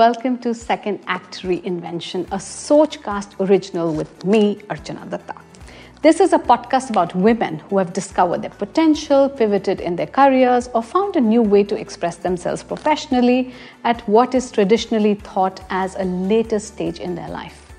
welcome to Second Act Reinvention, a Sochcast original with me, Archana Datta. This is a podcast about women who have discovered their potential, pivoted in their careers, or found a new way to express themselves professionally at what is traditionally thought as a later stage in their life.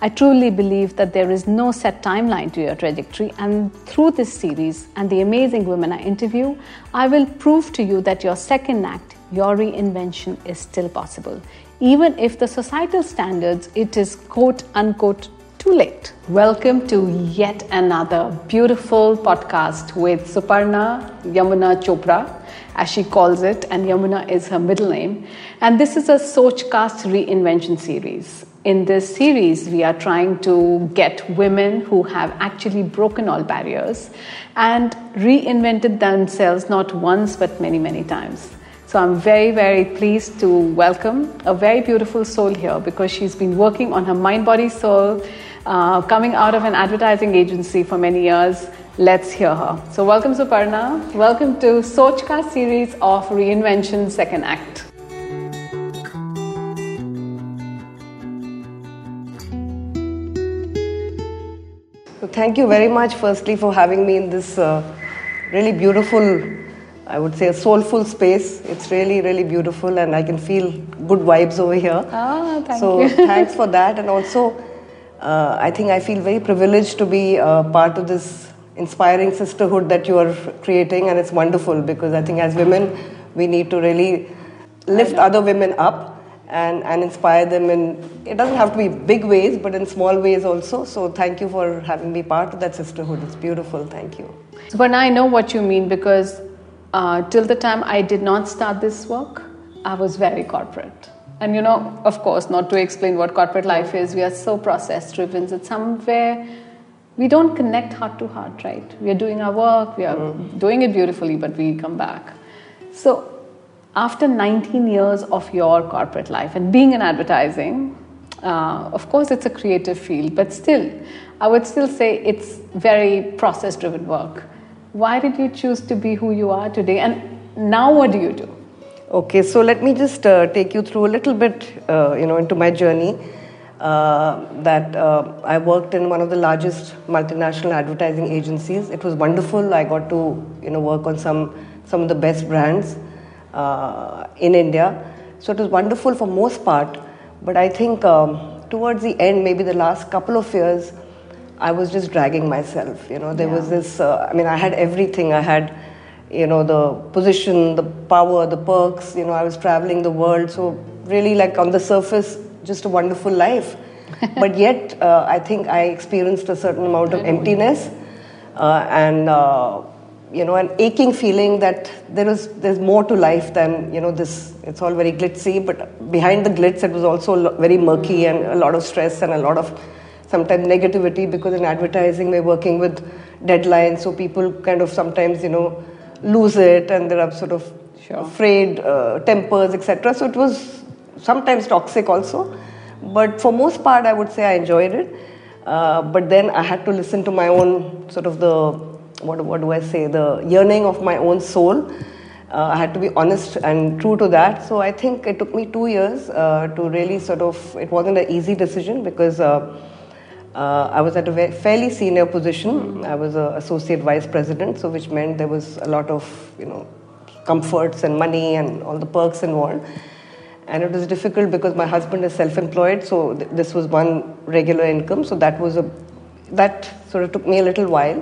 I truly believe that there is no set timeline to your trajectory, and through this series and the amazing women I interview, I will prove to you that your second act, your reinvention, is still possible. Even if the societal standards, it is quote unquote too late. Welcome to yet another beautiful podcast with Superna Yamuna Chopra, as she calls it, and Yamuna is her middle name. And this is a Sochcast reinvention series. In this series, we are trying to get women who have actually broken all barriers and reinvented themselves not once but many, many times. So I'm very, very pleased to welcome a very beautiful soul here because she's been working on her mind, body, soul uh, coming out of an advertising agency for many years. Let's hear her. So, welcome, Superna. Welcome to Sochcast series of Reinvention Second Act. thank you very much, firstly, for having me in this uh, really beautiful, I would say, a soulful space. It's really, really beautiful, and I can feel good vibes over here. Ah, thank so, you. thanks for that, and also uh, I think I feel very privileged to be uh, part of this inspiring sisterhood that you are creating, and it's wonderful because I think as women, we need to really lift other women up and, and inspire them in it doesn't have to be big ways but in small ways also so thank you for having me part of that sisterhood it's beautiful thank you so but now i know what you mean because uh, till the time i did not start this work i was very corporate and you know, of course, not to explain what corporate life is, we are so process driven that somewhere we don't connect heart to heart, right? We are doing our work, we are mm. doing it beautifully, but we come back. So, after 19 years of your corporate life and being in advertising, uh, of course, it's a creative field, but still, I would still say it's very process driven work. Why did you choose to be who you are today? And now, what do you do? Okay, so let me just uh, take you through a little bit, uh, you know, into my journey. Uh, that uh, I worked in one of the largest multinational advertising agencies. It was wonderful. I got to, you know, work on some some of the best brands uh, in India. So it was wonderful for most part. But I think um, towards the end, maybe the last couple of years, I was just dragging myself. You know, there yeah. was this. Uh, I mean, I had everything. I had you know the position the power the perks you know i was traveling the world so really like on the surface just a wonderful life but yet uh, i think i experienced a certain amount of emptiness uh, and uh, you know an aching feeling that there is there's more to life than you know this it's all very glitzy but behind the glitz it was also very murky and a lot of stress and a lot of sometimes negativity because in advertising we're working with deadlines so people kind of sometimes you know lose it and there are sort of sure. frayed uh, tempers, etc. So it was sometimes toxic also. But for most part, I would say I enjoyed it. Uh, but then I had to listen to my own sort of the, what, what do I say, the yearning of my own soul. Uh, I had to be honest and true to that. So I think it took me two years uh, to really sort of, it wasn't an easy decision because uh, uh, I was at a fairly senior position. I was an associate vice president, so which meant there was a lot of you know comforts and money and all the perks involved. And it was difficult because my husband is self-employed, so th- this was one regular income. So that was a that sort of took me a little while.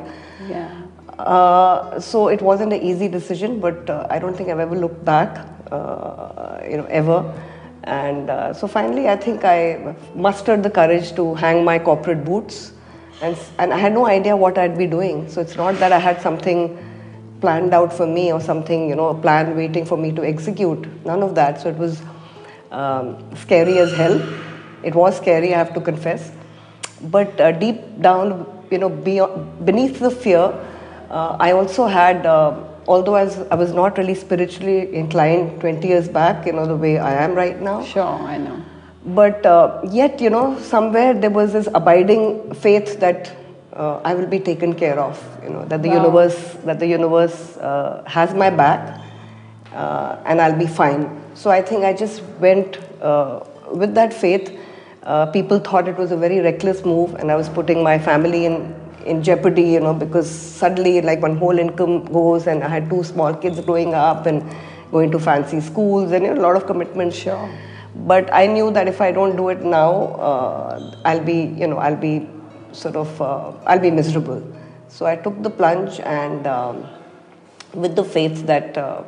Yeah. Uh, so it wasn't an easy decision, but uh, I don't think I've ever looked back, uh, you know, ever. And uh, so finally, I think I mustered the courage to hang my corporate boots. And, and I had no idea what I'd be doing. So it's not that I had something planned out for me or something, you know, a plan waiting for me to execute. None of that. So it was um, scary as hell. It was scary, I have to confess. But uh, deep down, you know, beyond, beneath the fear, uh, I also had uh, although I was, I was not really spiritually inclined 20 years back, you know, the way I am right now. Sure, I know. But uh, yet, you know, somewhere there was this abiding faith that uh, I will be taken care of, you know, that the wow. universe, that the universe uh, has my back uh, and I'll be fine. So I think I just went uh, with that faith, uh, people thought it was a very reckless move, and I was putting my family in in jeopardy, you know, because suddenly like one whole income goes, and I had two small kids growing up and going to fancy schools, and you know, a lot of commitments. Sure. But I knew that if I don't do it now, uh, I'll be, you know, I'll be sort of, uh, I'll be miserable. So I took the plunge, and um, with the faith that. Uh,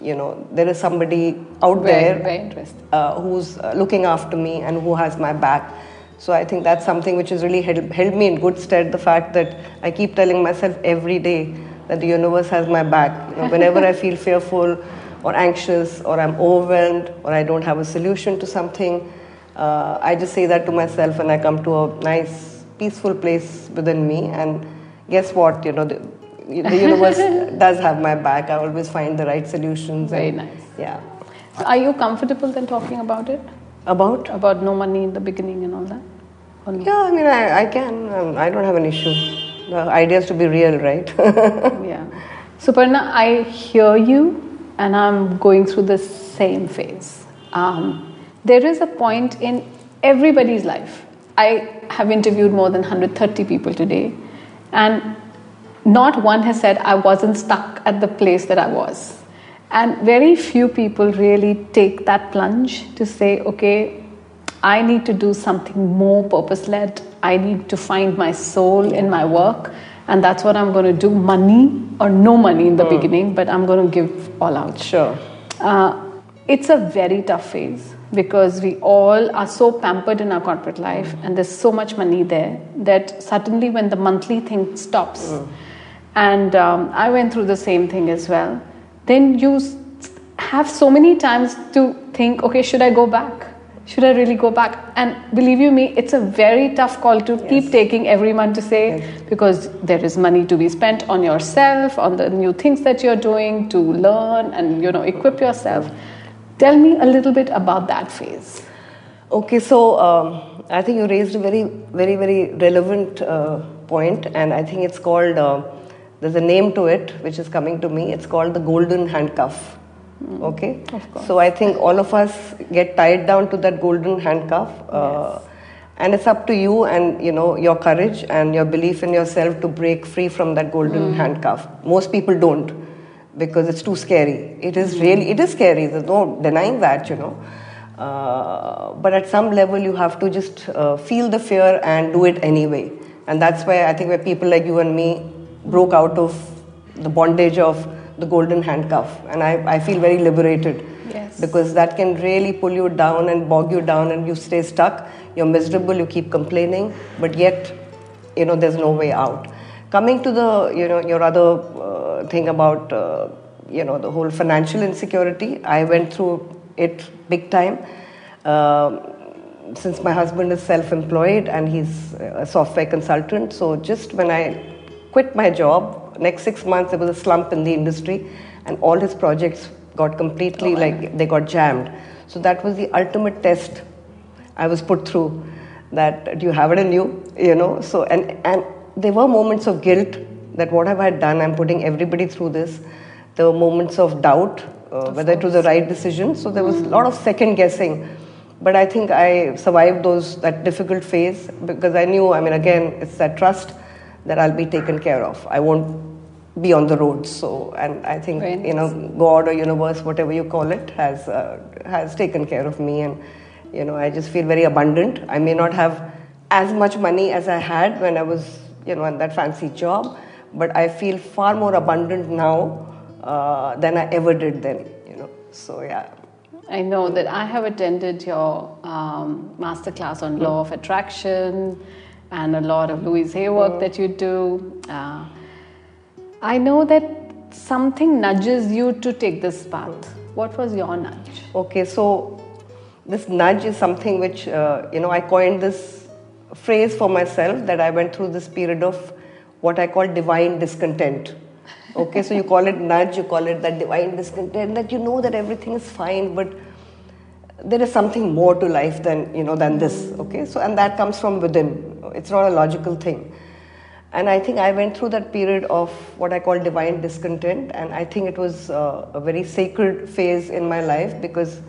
you know, there is somebody out Very, there very uh, who's uh, looking after me and who has my back. So I think that's something which has really held, held me in good stead. The fact that I keep telling myself every day that the universe has my back. You know, whenever I feel fearful or anxious or I'm overwhelmed or I don't have a solution to something, uh, I just say that to myself and I come to a nice, peaceful place within me. And guess what? You know, the, the universe does have my back. I always find the right solutions. Very and- nice. Yeah. Are you comfortable then talking about it? About? About no money in the beginning and all that? No? Yeah, I mean, I, I can. Um, I don't have an issue. The idea is to be real, right? Yeah. Superna, I hear you, and I'm going through the same phase. Um, there is a point in everybody's life. I have interviewed more than 130 people today, and not one has said I wasn't stuck at the place that I was. And very few people really take that plunge to say, okay, I need to do something more purpose led. I need to find my soul in my work. And that's what I'm going to do money or no money in the beginning, but I'm going to give all out. sure. Uh, it's a very tough phase because we all are so pampered in our corporate life and there's so much money there that suddenly when the monthly thing stops and um, i went through the same thing as well then you have so many times to think okay should i go back? Should i really go back? And believe you me it's a very tough call to keep taking every month to say because there is money to be spent on yourself on the new things that you're doing to learn and you know equip yourself. Tell me a little bit about that phase. Okay, so um, I think you raised a very, very, very relevant uh, point, and I think it's called, uh, there's a name to it which is coming to me. It's called the golden handcuff. Okay? Of course. So I think all of us get tied down to that golden handcuff. Uh, And it's up to you and you know your courage and your belief in yourself to break free from that golden handcuff. Most people don't because it's too scary. It is really it is scary. There's no denying that, you know. Uh, but at some level, you have to just uh, feel the fear and do it anyway. And that's why I think where people like you and me broke out of the bondage of the golden handcuff. And I, I feel very liberated Yes. because that can really pull you down and bog you down and you stay stuck. You're miserable, you keep complaining, but yet, you know, there's no way out. Coming to the, you know, your other uh, thing about, uh, you know, the whole financial insecurity, I went through it big time. Um, since my husband is self-employed and he's a software consultant, so just when I quit my job, next six months there was a slump in the industry, and all his projects got completely like they got jammed. So that was the ultimate test I was put through. That do you have it in you, you know? So and and there were moments of guilt that what have I done? I'm putting everybody through this. There were moments of doubt uh, whether it was the right decision. So there was a lot of second guessing. But I think I survived those that difficult phase because I knew. I mean, again, it's that trust that I'll be taken care of. I won't be on the roads. So, and I think Very you know, God or universe, whatever you call it, has uh, has taken care of me, and you know, I just feel very abundant. I may not have as much money as I had when I was, you know, in that fancy job, but I feel far more abundant now uh, than I ever did then. You know, so yeah. I know that I have attended your um, masterclass on law of attraction and a lot of Louise Hay work that you do. Uh, I know that something nudges you to take this path. What was your nudge? Okay, so this nudge is something which, uh, you know, I coined this phrase for myself that I went through this period of what I call divine discontent. Okay, so you call it nudge, you call it that divine discontent, that you know that everything is fine, but there is something more to life than, you know, than this. Okay, so and that comes from within. It's not a logical thing. And I think I went through that period of what I call divine discontent, and I think it was uh, a very sacred phase in my life because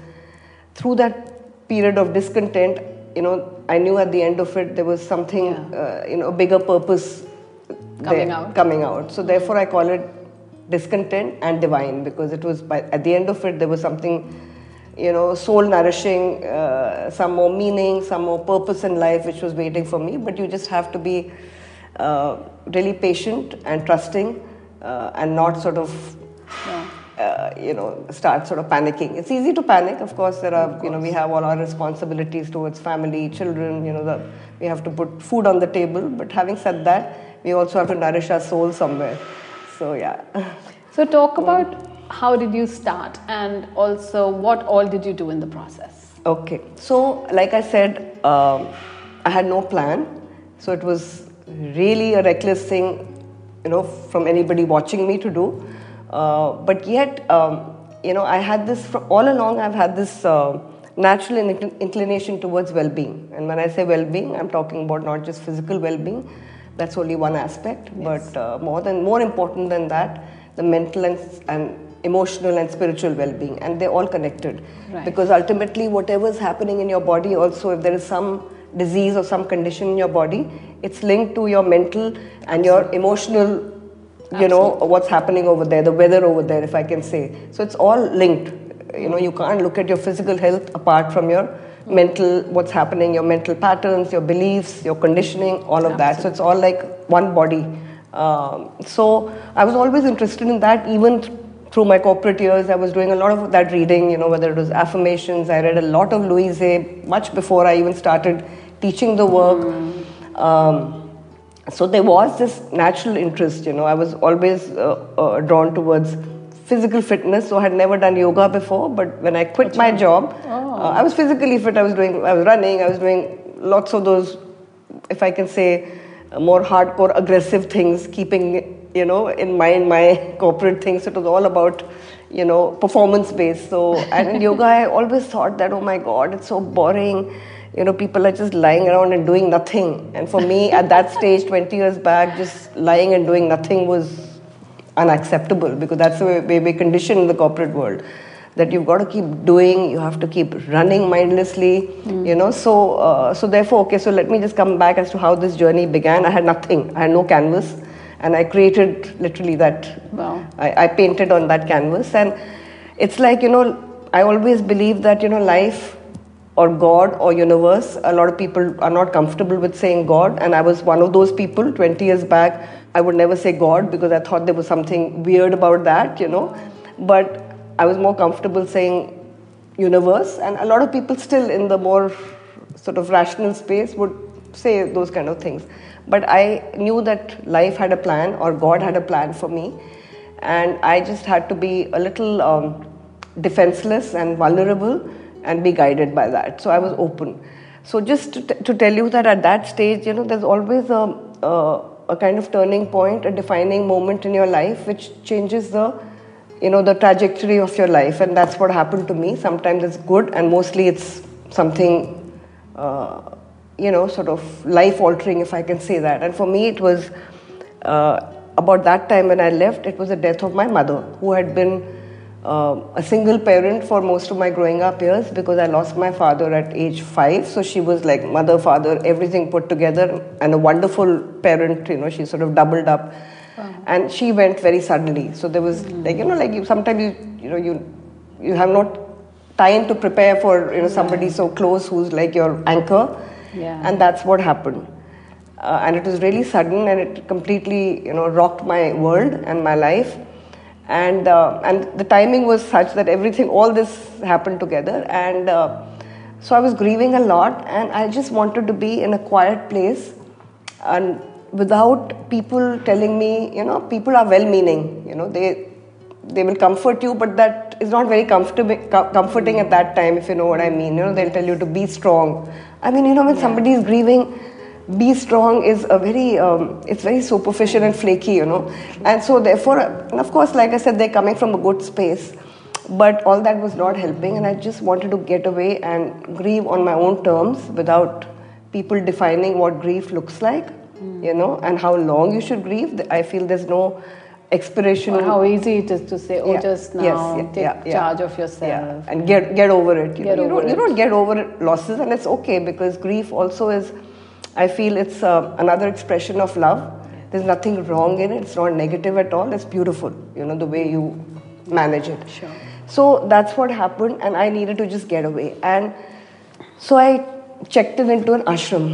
through that period of discontent, you know, I knew at the end of it there was something, Yeah. uh, you know, a bigger purpose Coming there- out. coming out. So therefore, I call it discontent and divine because it was by, at the end of it there was something, you know, soul nourishing, uh, some more meaning, some more purpose in life which was waiting for me. But you just have to be uh, really patient and trusting, uh, and not sort of uh, you know, start sort of panicking. It's easy to panic, of course. There are, you know, we have all our responsibilities towards family, children. You know, the, we have to put food on the table. But having said that, we also have to nourish our soul somewhere. So yeah. So, talk about how did you start and also what all did you do in the process? Okay. So, like I said, um, I had no plan. So it was really a reckless thing, you know, from anybody watching me to do. Uh, but yet, um, you know, I had this fr- all along. I've had this uh, natural in- inclination towards well-being. And when I say well-being, I'm talking about not just physical well-being. That's only one aspect, but uh, more than more important than that, the mental and, and emotional and spiritual well-being, and they're all connected. Right. Because ultimately, whatever is happening in your body, also if there is some disease or some condition in your body, it's linked to your mental and your emotional. You know what's happening over there, the weather over there, if I can say. So it's all linked. You know, you can't look at your physical health apart from your mental, what's happening, your mental patterns, your beliefs, your conditioning, all of that. So it's all like one body. Um, so I was always interested in that, even through my corporate years. I was doing a lot of that reading, you know, whether it was affirmations. I read a lot of Louise much before I even started teaching the work. Um, so there was this natural interest, you know. I was always uh, uh, drawn towards physical fitness, so I had never done yoga before. But when I quit my job, uh, I was physically fit. I was doing, I was running. I was doing lots of those, if I can say, uh, more hardcore, aggressive things, keeping you know in mind my corporate things. It was all about you know performance based. So and in yoga, I always thought that oh my god, it's so boring. You know people are just lying around and doing nothing. And for me at that stage 20 years back just lying and doing nothing was unacceptable because that's the way, we condition in the corporate world that you've got to keep doing you have to keep running mindlessly you know. So uh, so therefore okay so let me just come back as to how this journey began. I had nothing. I had no canvas and i created literally that Wow. I, I painted on that canvas and it's like you know i always believe that you know life or God or universe. A lot of people are not comfortable with saying God, and I was one of those people 20 years back. I would never say God because I thought there was something weird about that, you know. But I was more comfortable saying universe, and a lot of people still in the more sort of rational space would say those kind of things. But I knew that life had a plan, or God had a plan for me, and I just had to be a little um, defenseless and vulnerable and be guided by that. So I was open. So just to, t- to tell you that at that stage, you know, there's always a, a, a kind of turning point, a defining moment in your life which changes the, you know, the trajectory of your life, and that's what happened to me. Sometimes it's good, and mostly it's something, uh, you know, sort of life altering, if I can say that. And for me, it was uh, about that time when I left. It was the death of my mother, who had been uh, a single parent for most of my growing up years because I lost my father at age five. So she was like mother, father, everything put together, and a wonderful parent. You know, she sort of doubled up, and she went very suddenly. So there was like you know, like you sometimes you you know you you have not time to prepare for you know somebody so close who's like your anchor, Yeah. and that's what happened. Uh, and it was really sudden, and it completely you know rocked my world and my life and uh, and the timing was such that everything all this happened together and uh, so i was grieving a lot and i just wanted to be in a quiet place and without people telling me you know people are well meaning you know they they will comfort you but that is not very comfortable comforting at that time if you know what i mean. You know they'll tell you to be strong. I mean you know when somebody is grieving be strong is a very um, it's very superficial and flaky you know. And so therefore and of course like i said they're coming from a good space but all that was not helping and i just wanted to get away and grieve on my own terms without people defining what grief looks like you know and how long you should grieve. I feel there's no expiration. Or how easy it is to say, oh, Yeah. just now Yes, yeah, take yeah, charge of yourself. And get get over it. You, Get know, you don't, it. you don't get over losses, and it's okay because grief also is. I feel it's uh, another expression of love. There's nothing wrong in it. It's not negative at all. It's beautiful. You know the way you manage it. Sure. So that's what happened, and I needed to just get away. And so I checked in into an ashram.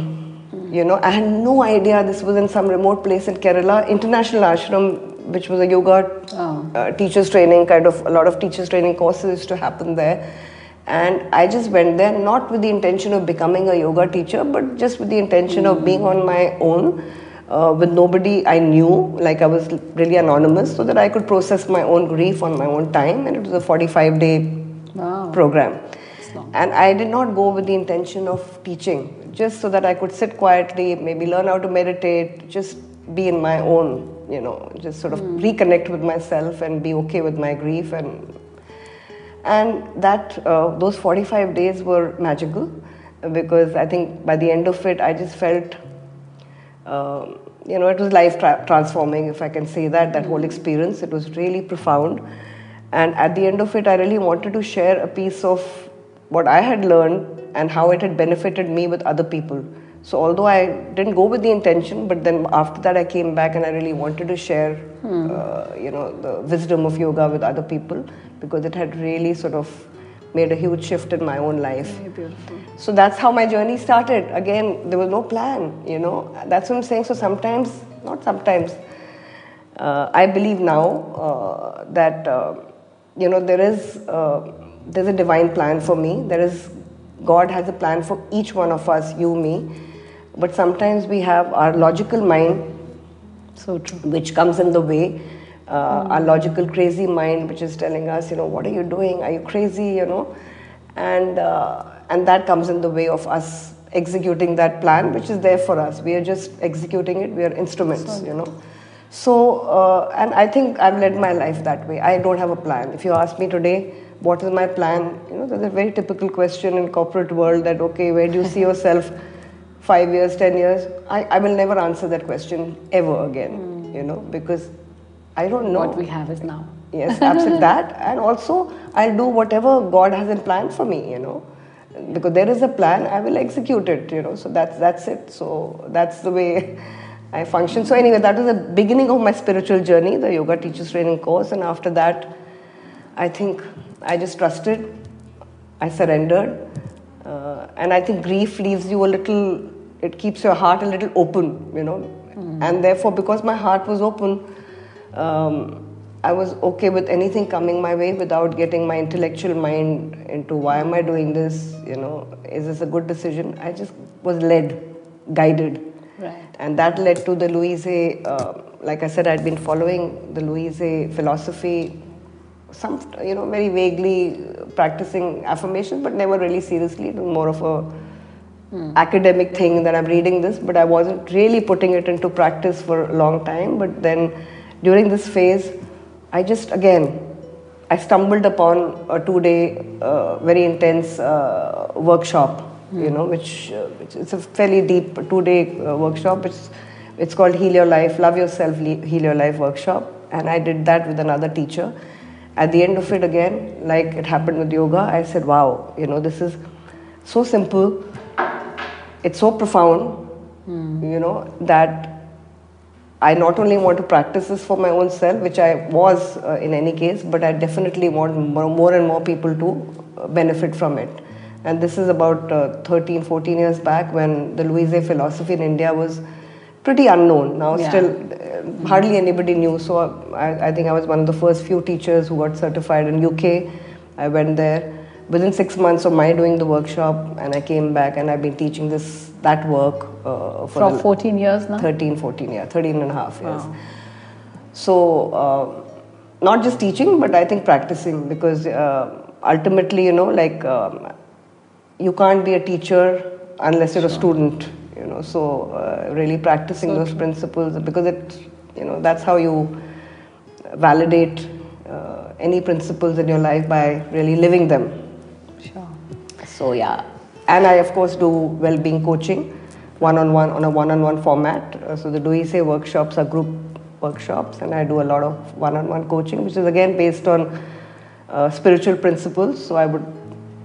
You know, I had no idea this was in some remote place in Kerala, international ashram, which was a yoga Oh. uh, teachers training kind of a lot of teachers training courses used to happen there and i just went there not with the intention of becoming a yoga teacher but just with the intention of being on my own uh, with nobody i knew like i was really anonymous so that i could process my own grief on my own time and it was a 45 day Wow. program and i did not go with the intention of teaching just so that i could sit quietly maybe learn how to meditate just be in my own you know just sort of reconnect with myself and be okay with my grief and and that uh, those 45 days were magical because i think by the end of it i just felt um, you know, it was life tra- transforming, if I can say that, that whole experience. It was really profound. And at the end of it, I really wanted to share a piece of what I had learned and how it had benefited me with other people. So, although I didn't go with the intention, but then after that, I came back and I really wanted to share, uh, you know, the wisdom of yoga with other people because it had really sort of made a huge shift in my own life. So that's how my journey started. Again, there was no plan, you know. That's what I'm saying. So sometimes, not sometimes, uh, I believe now uh, that uh, you know there is uh, there's a divine plan for me. There is God has a plan for each one of us, you, me. But sometimes we have our logical mind So true. which comes in the way. Uh, Our logical crazy mind, which is telling us, you know, what are you doing? Are you crazy? You know, and uh, and that comes in the way of us executing that plan, which is there for us. We are just executing it. We are instruments, you know. So, uh, and I think I've led my life that way. I don't have a plan. If you ask me today, what is my plan? You know, there's a very typical question in corporate world that okay, where do you see yourself? Five years, ten years, I, I will never answer that question ever again, you know, because I don't know. What we have is now. Yes, absolutely that. And also, I'll do whatever God has in plan for me, you know. Because there is a plan, I will execute it, you know. So that's that's it. So that's the way I function. So anyway, that was the beginning of my spiritual journey, the yoga teachers training course. And after that, I think I just trusted, I surrendered, uh, and I think grief leaves you a little. It keeps your heart a little open, you know. And therefore, because my heart was open, um, I was okay with anything coming my way without getting my intellectual mind into why am I doing this? You know, is this a good decision? I just was led, guided. Right. And that led to the Louise, uh, like I said, I'd been following the Louise philosophy, some, you know, very vaguely practicing affirmations, but never really seriously. It was more of a academic thing that I'm reading this, but I wasn't really putting it into practice for a long time. But then during this phase, I just, again, I stumbled upon a two day, uh, very intense uh, workshop, you know, which, uh, which it's a fairly deep two day uh, workshop. It's, it's called Heal Your Life, Love Yourself, Le- Heal Your Life workshop. And I did that with another teacher. At the end of it, again, like it happened with yoga, I said, wow, you know, this is so simple, it's so profound, you know, that I not only want to practice this for my own self, which I was uh, in any case, but I definitely want more, more and more people to uh, benefit from it. And this is about uh, 13, 14 years back when the Louise philosophy in India was pretty unknown. Now, Yeah. still, uh, hardly anybody knew. So, I, I think I was one of the first few teachers who got certified in UK. I went there within six months of my doing the workshop, and I came back and I've been teaching this that work uh, for For 14 years now? 13, 14, yeah, 13 and a half years. So, uh, not just teaching, but I think practicing because uh, ultimately, you know, like um, you can't be a teacher unless you're a student, you know. So, uh, really practicing those principles because it, you know, that's how you validate uh, any principles in your life by really living them. So yeah, and I of course do well-being coaching, one-on-one on a one-on-one format. Uh, so the Do Say workshops are group workshops and I do a lot of one on one coaching, which is again based on uh, spiritual principles. So I would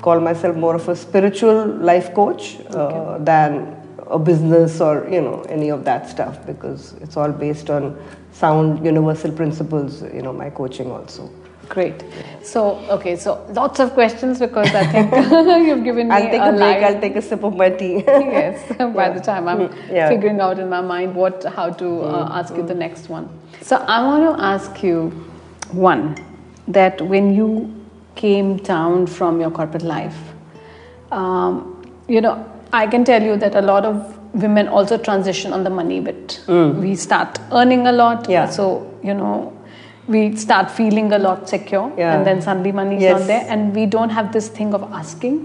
call myself more of a spiritual life coach uh, okay. than a business or you know any of that stuff because it's all based on sound universal principles you know my coaching also Great. So, okay, so lots of questions because I think you've given me I'll take a, a break, I'll take a sip of my tea. yes, by yeah. the time I'm yeah. figuring out in my mind what, how to uh, mm. ask you the next one. So, I want to ask you one that when you came down from your corporate life, um, you know, I can tell you that a lot of women also transition on the money bit. Mm. We start earning a lot. Yeah. So, you know, we start feeling a lot secure yeah. and then suddenly money is yes. not there and we don't have this thing of asking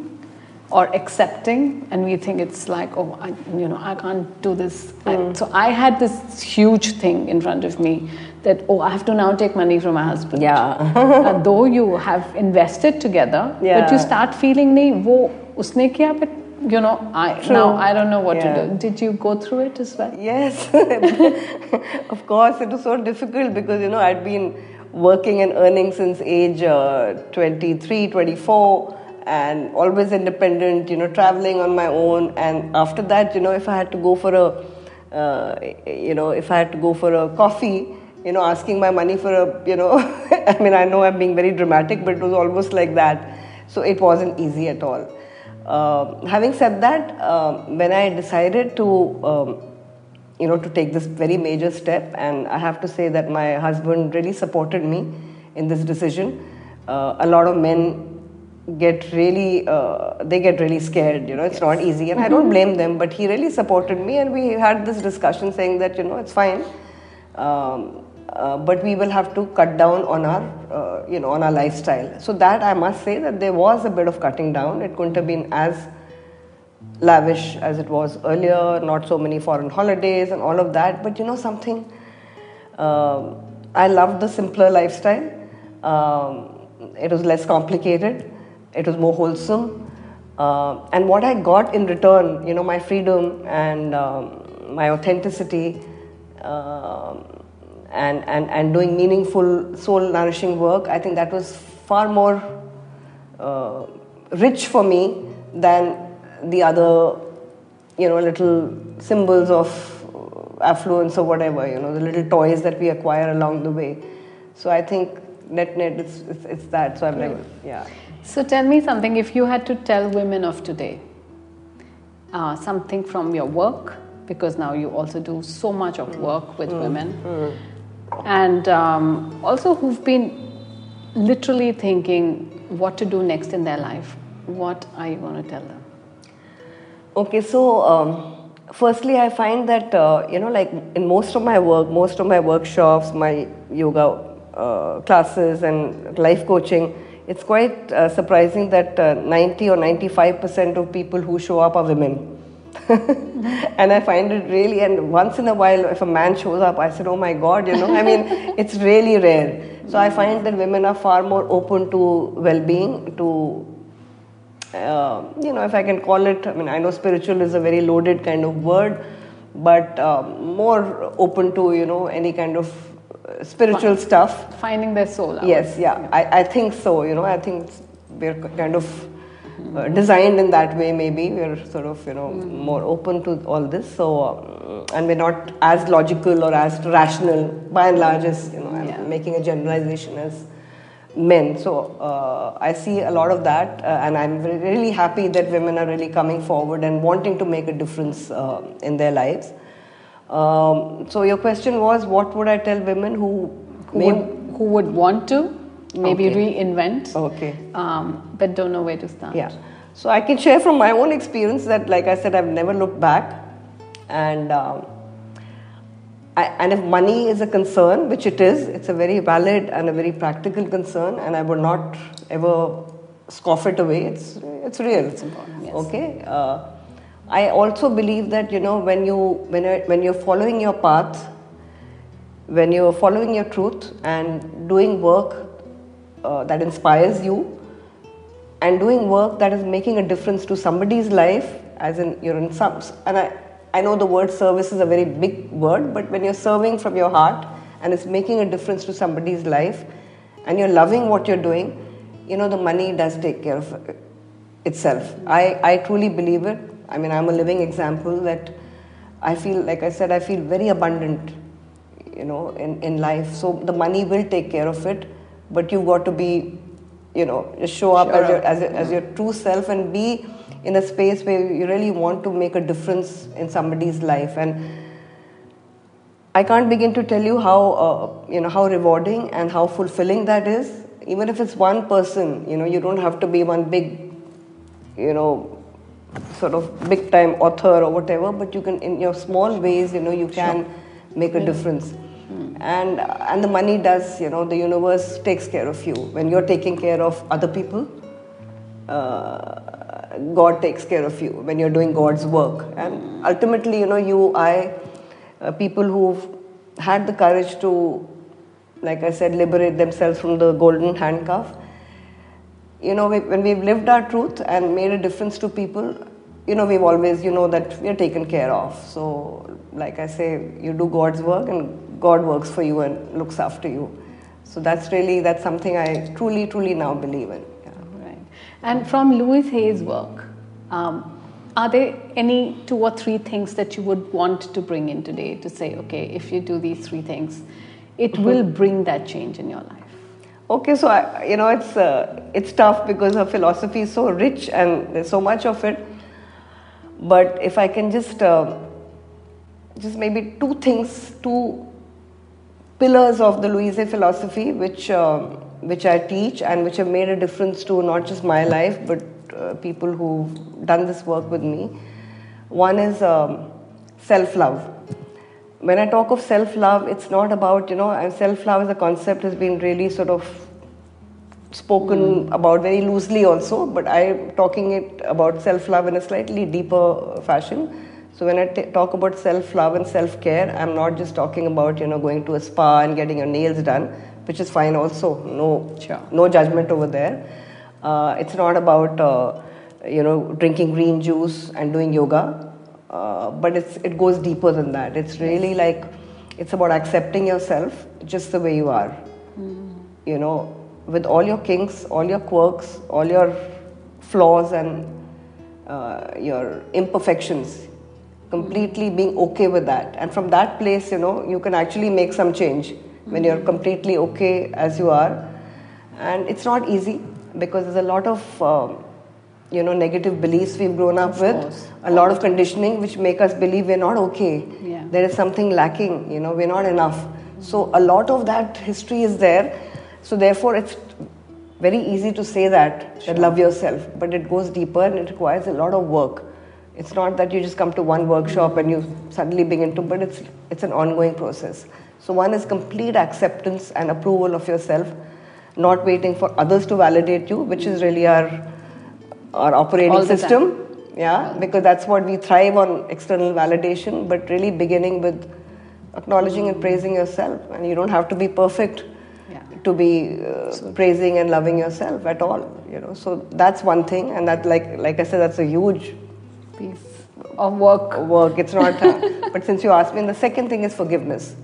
or accepting and we think it's like oh I, you know i can't do this mm. so i had this huge thing in front of me that oh i have to now take money from my husband yeah uh, though you have invested together yeah. but you start feeling nahi wo usne kiya but you know, I True. now I don't know what yeah. to do. Did you go through it as well? Yes, of course. It was so difficult because you know I'd been working and earning since age uh, 23, 24, and always independent. You know, traveling on my own. And after that, you know, if I had to go for a, uh, you know, if I had to go for a coffee. You know, asking my money for a, you know, I mean, I know I'm being very dramatic, but it was almost like that. So it wasn't easy at all. Uh, having said that, uh, when I decided to, um, you know, to take this very major step, and I have to say that my husband really supported me in this decision. Uh, a lot of men get really, uh, they get really scared. You know, it's not easy, and I don't blame them. But he really supported me, and we had this discussion saying that you know it's fine. Um, uh, but we will have to cut down on our uh, you know on our lifestyle. So that i must say that there was a bit of cutting down. It couldn't have been as lavish as it was earlier not so many foreign holidays and all of that. But you know something um, i loved the simpler lifestyle. Um, it was less complicated. It was more wholesome. Uh, and what i got in return you know my freedom and um, my authenticity um, and, and, and doing meaningful, soul nourishing work, I think that was far more uh, rich for me than the other, you know, little symbols of affluence or whatever, you know, the little toys that we acquire along the way. So I think net net, it's, it's, it's that. So I'm like, yeah. So tell me something, if you had to tell women of today uh, something from your work, because now you also do so much of work with mm. women. Mm and um, also who've been literally thinking what to do next in their life. What are you going to tell them? Okay, so um, firstly, I find that uh, you know, like in most of my work, most of my workshops, my yoga uh, classes, and life coaching, it's quite uh, surprising that uh, 90 or 95 percent of people who show up are women. and I find it really, and once in a while, if a man shows up, I said, Oh my God, you know, I mean, it's really rare. So I find that women are far more open to well being, to, uh, you know, if I can call it, I mean, I know spiritual is a very loaded kind of word, but uh, more open to, you know, any kind of uh, spiritual stuff. Finding their soul. Yes, yeah, yeah. I, I think so, you know, I think we're kind of uh, designed in that way maybe we're sort of you know mm. more open to all this so um, and we're not as logical or as rational by and large as you know i'm yeah. making a generalization as men so uh, i see a lot of that uh, and i'm really happy that women are really coming forward and wanting to make a difference uh, in their lives um, so your question was what would i tell women who who, would, who would want to maybe okay. reinvent. Okay. Um, but don't know where to start. Yeah. So I can share from my own experience that, like I said, I've never looked back, and um, I, and if money is a concern, which it is, it's a very valid and a very practical concern, and I would not ever scoff it away. It's it's real. It's important. Yes. Okay. Uh, I also believe that you know when you when when you're following your path, when you're following your truth and doing work uh, that inspires you and doing work that is making a difference to somebody's life as in you're in some and I, I know the word service is a very big word but when you're serving from your heart and it's making a difference to somebody's life and you're loving what you're doing, you know, the money does take care of itself. I, I truly believe it. I mean, I'm a living example that I feel, like I said, I feel very abundant, you know, in, in life. So the money will take care of it, but you've got to be, you know, just show up Sure as, your, as, as your true self and be in a space where you really want to make a difference in somebody's life. And I can't begin to tell you how uh, you know how rewarding and how fulfilling that is. Even if it's one person, you know, you don't have to be one big, you know, sort of big time author or whatever, but you can, in your small ways, you know, you can make a difference. And and the money does, you know, the universe takes care of you when you're taking care of other people. Uh, God takes care of you when you're doing God's work, and ultimately, you know, you, I, uh, people who've had the courage to, like I said, liberate themselves from the golden handcuff. You know, we, when we've lived our truth and made a difference to people, you know, we've always, you know, that we're taken care of. So, like I say, you do God's work and God works for you and looks after you. So that's really, that's something I truly, truly now believe in. Yeah. Right. And from Louise Hay's work, um, are there any two or three things that you would want to bring in today to say, okay, if you do these three things, it will bring that change in your life? Okay, so I, you know it's uh, it's tough because her philosophy is so rich and there's so much of it. But if I can just uh, just maybe two things, two pillars of the Louise philosophy, which um, which I teach and which have made a difference to not just my life but uh, people who've done this work with me. One is um, self-love when I talk of self love, it's not about, you know, self love as a concept has been really sort of spoken about very loosely also, but I'm talking it about self love in a slightly deeper fashion. So when I t- talk about self love and self care, I'm not just talking about, you know, going to a spa and getting your nails done, which is fine also. No, Sure. no judgment over there. Uh, it's not about, uh, you know, drinking green juice and doing yoga, uh, but it's it goes deeper than that. It's really like it's about accepting yourself just the way you are. You know, with all your kinks, all your quirks, all your flaws and uh, your imperfections, completely being okay with that. And from that place, you know, you can actually make some change when you're completely okay as you are. And it's not easy because there's a lot of um, you know negative beliefs we've grown up Of with, course. a lot of conditioning which make us believe we're not okay. Yeah. There is something lacking. You know, we're not enough. So a lot of that history is there. So therefore, it's very easy to say that that love yourself, but it goes deeper and it requires a lot of work. It's not that you just come to one workshop and you suddenly begin to, but it's it's an ongoing process. So one is complete acceptance and approval of yourself, not waiting for others to validate you, which is really our our operating system. Yeah, because that's what we thrive on external validation, but really beginning with acknowledging and praising yourself, and you don't have to be perfect to be uh, praising and loving yourself at all. You know, so that's one thing, and that like like I said, that's a huge Piece of work. work. It's not, uh, but since you asked me, and the second thing is forgiveness.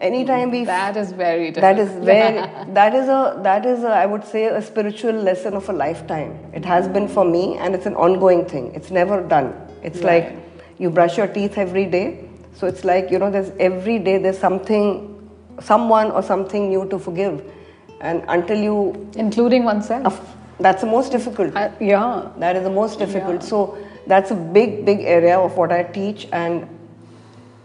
Anytime we That is very that different. is very that is a that is a, I would say a spiritual lesson of a lifetime. It has been for me, and it's an ongoing thing. It's never done. It's Right. like you brush your teeth every day, so it's like you know there's every day there's something, someone or something new to forgive, and until you, Including oneself. That's the most difficult. I- yeah. That is the most difficult. Yeah. So that's a big, big area of what I teach. And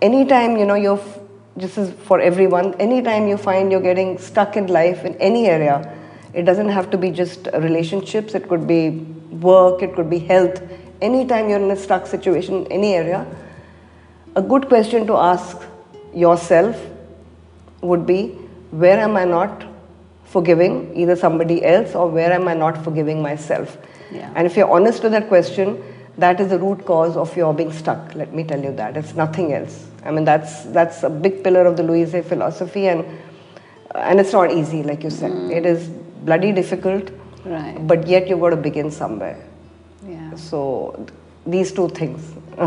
anytime you know you're, f- this is for everyone. Anytime you find you're getting stuck in life in any area, it doesn't have to be just relationships. It could be work. It could be health. Anytime you're in a stuck situation any area, a good question to ask yourself would be where am I not forgiving either somebody else or where am I not forgiving myself? Yeah. And if you're honest to that question, that is the root cause of your being stuck. Let me tell you that. It's nothing else. I mean, that's, that's a big pillar of the Louise philosophy, and, and it's not easy, like you said. Mm. It is bloody difficult, Right. but yet you've got to begin somewhere. Yeah. So these two things.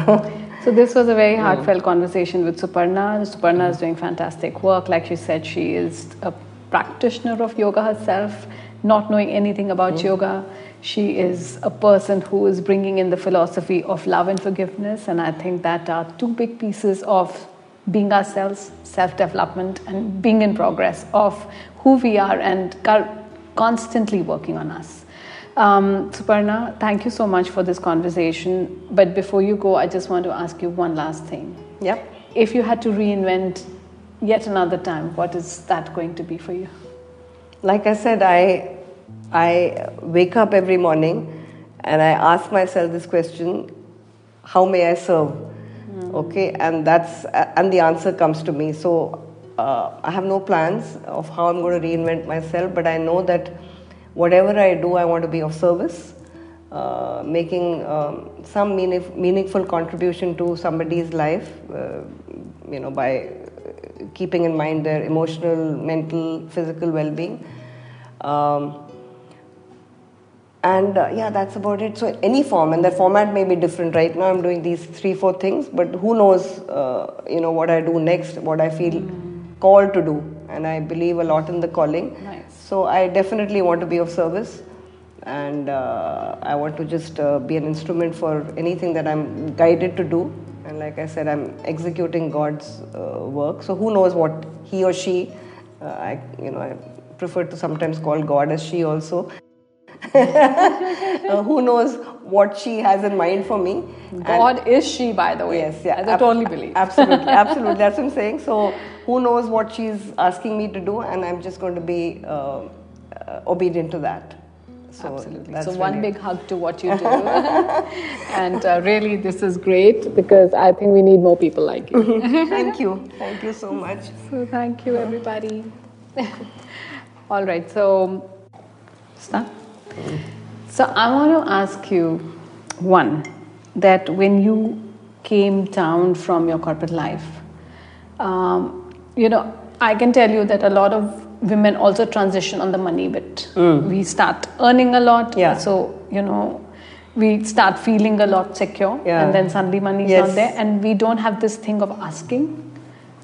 so this was a very mm. heartfelt conversation with Superna. Superna is mm. doing fantastic work. Like she said, she is a practitioner of yoga herself, not knowing anything about mm. yoga. She is a person who is bringing in the philosophy of love and forgiveness, and I think that are two big pieces of being ourselves, self development, and being in progress of who we are and constantly working on us. Um, Superna, thank you so much for this conversation. But before you go, I just want to ask you one last thing. Yep. If you had to reinvent yet another time, what is that going to be for you? Like I said, I I wake up every morning and I ask myself this question: How may I serve? Mm. Okay, and that's and the answer comes to me. So uh, I have no plans of how I'm going to reinvent myself, but I know that whatever I do, I want to be of service, uh, making um, some meaning, meaningful contribution to somebody's life, uh, you know, by keeping in mind their emotional, mental, physical well-being. Um, and uh, yeah, that's about it. So any form, and the format may be different. Right now, I'm doing these three, four things, but who knows, uh, you know, what I do next, what I feel mm. called to do, and I believe a lot in the calling. Nice. So I definitely want to be of service and uh, I want to just uh, be an instrument for anything that I'm guided to do. And like I said, I'm executing God's uh, work. So who knows what he or she, uh, I, you know, I prefer to sometimes call God as she also. Uh, who knows what she has in mind for me? God and is she, by the way. Yes, yeah, I totally believe. Absolutely, absolutely. That's what I'm saying. So who knows what she's asking me to do, and I'm just going to be uh, uh, obedient to that. So Absolutely. So, one big hug to what you do. and uh, really, this is great because I think we need more people like you. thank you. Thank you so much. So, thank you, everybody. All right. So, start. So, I want to ask you one that when you came down from your corporate life, um, you know, I can tell you that a lot of women also transition on the money bit. Mm. We start earning a lot. Yeah. So, you know, we start feeling a lot secure yeah. and then suddenly money is yes. not there and we don't have this thing of asking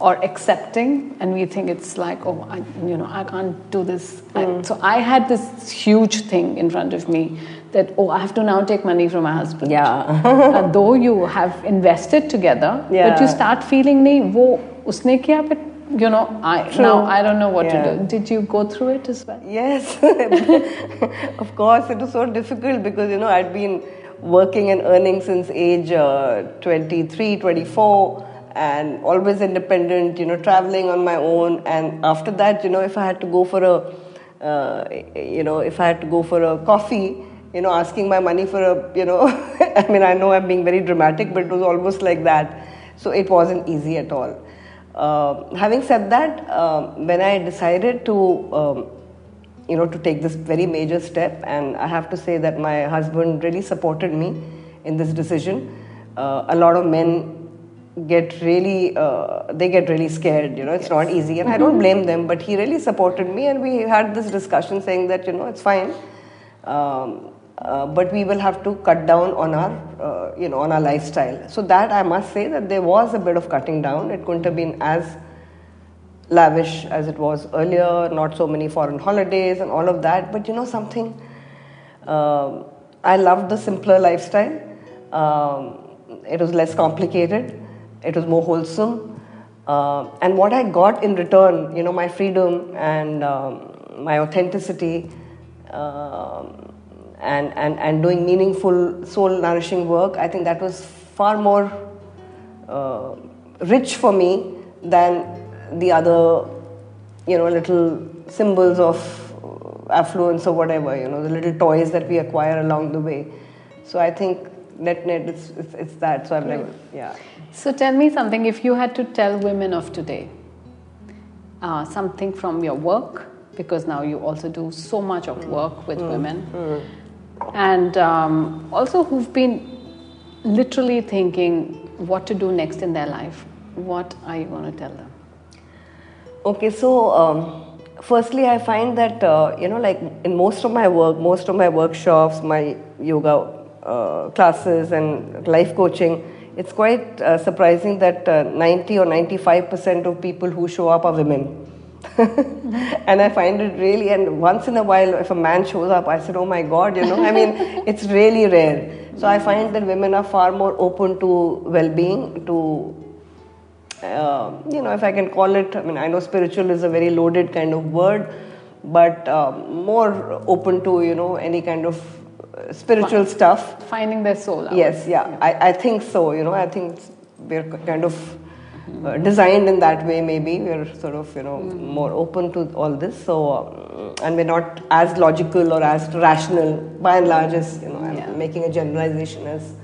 or accepting and we think it's like oh I, you know i can't do this mm. I, so i had this huge thing in front of me that oh i have to now take money from my husband yeah though you have invested together yeah. but you start feeling nahi wo usne kiya but you know, I True. now I don't know what yeah. to do. Did you go through it as well? Yes, of course. It was so difficult because you know I'd been working and earning since age uh, 23, 24, and always independent. You know, traveling on my own. And after that, you know, if I had to go for a, uh, you know, if I had to go for a coffee. You know, asking my money for a, you know, I mean, I know I'm being very dramatic, but it was almost like that. So it wasn't easy at all. Uh, having said that, uh, when I decided to, um, you know, to take this very major step, and I have to say that my husband really supported me in this decision. Uh, a lot of men get really, uh, they get really scared. You know, it's yes. not easy, and mm-hmm. I don't blame them. But he really supported me, and we had this discussion saying that you know it's fine. Um, uh, but we will have to cut down on our, uh, you know, on our lifestyle. So that I must say that there was a bit of cutting down. It couldn't have been as lavish as it was earlier. Not so many foreign holidays and all of that. But you know something, um, I loved the simpler lifestyle. Um, it was less complicated. It was more wholesome. Uh, and what I got in return, you know, my freedom and um, my authenticity. Um, and, and, and doing meaningful, soul nourishing work, I think that was far more uh, rich for me than the other, you know, little symbols of affluence or whatever, you know, the little toys that we acquire along the way. So I think net net it's, it's, it's that. So I'm like, yeah. So tell me something. If you had to tell women of today uh, something from your work, because now you also do so much of work with mm. women. Mm and um, also who've been literally thinking what to do next in their life. What are you going to tell them? Okay, so um, firstly, I find that, uh, you know, like in most of my work, most of my workshops, my yoga uh, classes and life coaching, it's quite uh, surprising that uh, 90 or 95% of people who show up are women. and I find it really, and once in a while, if a man shows up, I said, Oh my God, you know, I mean, it's really rare. So I find that women are far more open to well being, to uh, you know, if I can call it, I mean, I know spiritual is a very loaded kind of word, but uh, more open to, you know, any kind of uh, spiritual stuff. Finding their soul. Yes, yeah, yeah. I, I think so, you know, I think we're kind of uh, designed in that way, maybe. We're sort of, you know, mm. more open to all this. So, um, and we're not as logical or as rational by and large as, you know, I'm yeah. making a generalization as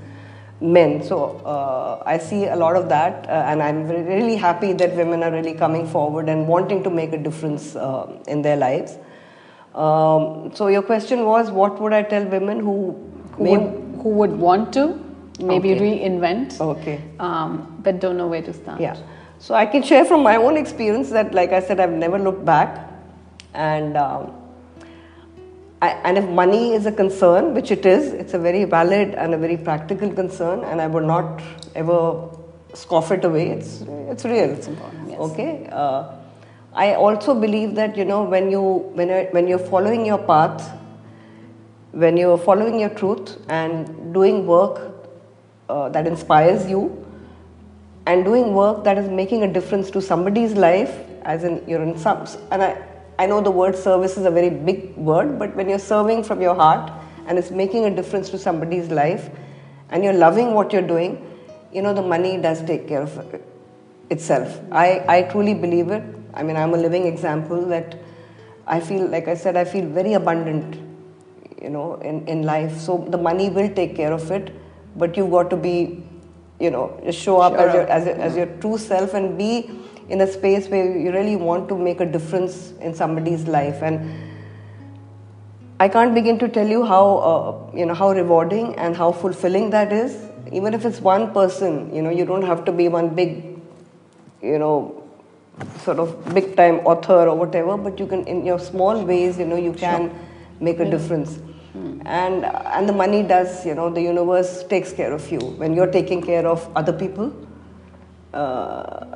men. So uh, I see a lot of that, uh, and I'm really happy that women are really coming forward and wanting to make a difference uh, in their lives. Um, so your question was, what would I tell women who who, would, who would want to maybe okay. reinvent, okay, um, but don't know where to start? Yeah. So I can share from my own experience that, like I said, I've never looked back, and. Um, I, and if money is a concern, which it is, it's a very valid and a very practical concern, and I would not ever scoff it away. It's it's real. It's important. Yes. Okay. Uh, I also believe that you know when you when when you're following your path, when you're following your truth and doing work uh, that inspires you, and doing work that is making a difference to somebody's life, as in you're in some and I I know the word service is a very big word, but when you're serving from your heart and it's making a difference to somebody's life and you're loving what you're doing, you know, the money does take care of it itself. I, I truly believe it. I mean, I'm a living example that I feel, like I said, I feel very abundant, you know, in, in life. So the money will take care of it, but you've got to be, you know, show up sure. as, your, as, your, as your true self and be in a space where you really want to make a difference in somebody's life and I can't begin to tell you how uh, you know how rewarding and how fulfilling that is. Even if it's one person, you know, you don't have to be one big, you know, sort of big time author or whatever, but you can, in your small ways, you know, you can sure. make a yeah. difference. And and the money does, you know, the universe takes care of you when you're taking care of other people. Uh,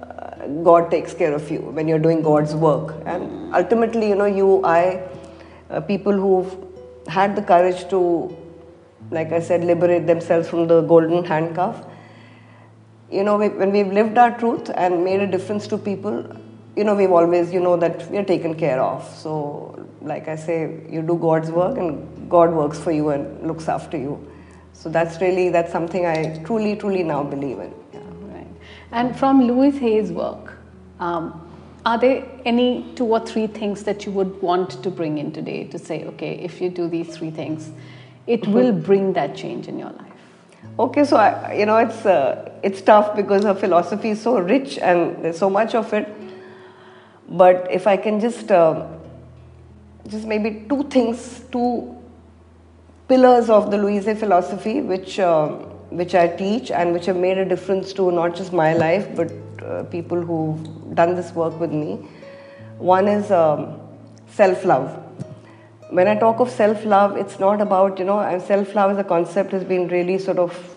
God takes care of you when you're doing God's work. And ultimately, you know, you, I, uh, people who've had the courage to, like I said, liberate themselves from the golden handcuff. You know, we, when we've lived our truth and made a difference to people, you know, we've always, you know, that we're taken care of. So, like I say, you do God's work and God works for you and looks after you. So that's really, that's something I truly, truly now believe in. Right. And from Louise Hay's work, um, are there any two or three things that you would want to bring in today to say, okay, if you do these three things, it mm-hmm. will bring that change in your life? Okay, so I, you know it's uh, it's tough because her philosophy is so rich and there's so much of it. But if I can just uh, just maybe two things, two pillars of the Louise philosophy, which um, which I teach and which have made a difference to not just my life but uh, people who've done this work with me. One is um, self love. When I talk of self love, it's not about, you know, self love as a concept has been really sort of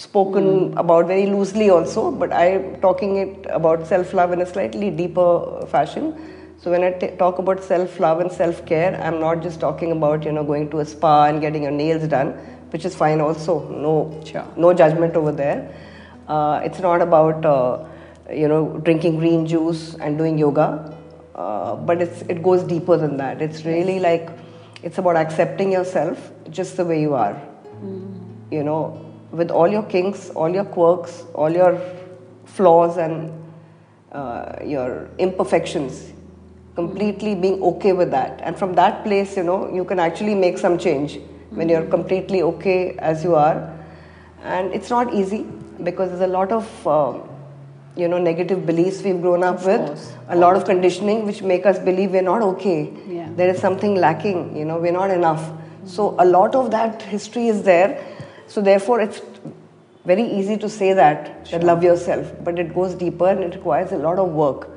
spoken mm. about very loosely also, but I'm talking it about self love in a slightly deeper fashion. So when I t- talk about self love and self care, I'm not just talking about you know going to a spa and getting your nails done, which is fine also. No, sure. no judgment over there. Uh, it's not about uh, you know drinking green juice and doing yoga, uh, but it's it goes deeper than that. It's really like it's about accepting yourself just the way you are. Mm. You know, with all your kinks, all your quirks, all your flaws and uh, your imperfections completely being okay with that and from that place you know you can actually make some change when you're completely okay as you are. And it's not easy because there's a lot of uh, you know negative beliefs we've grown up of with, course. a lot of conditioning which make us believe we're not okay. Yeah. There is something lacking. You know, we're not enough. Mm-hmm. So a lot of that history is there. So therefore, it's very easy to say that sure. that love yourself, but it goes deeper and it requires a lot of work.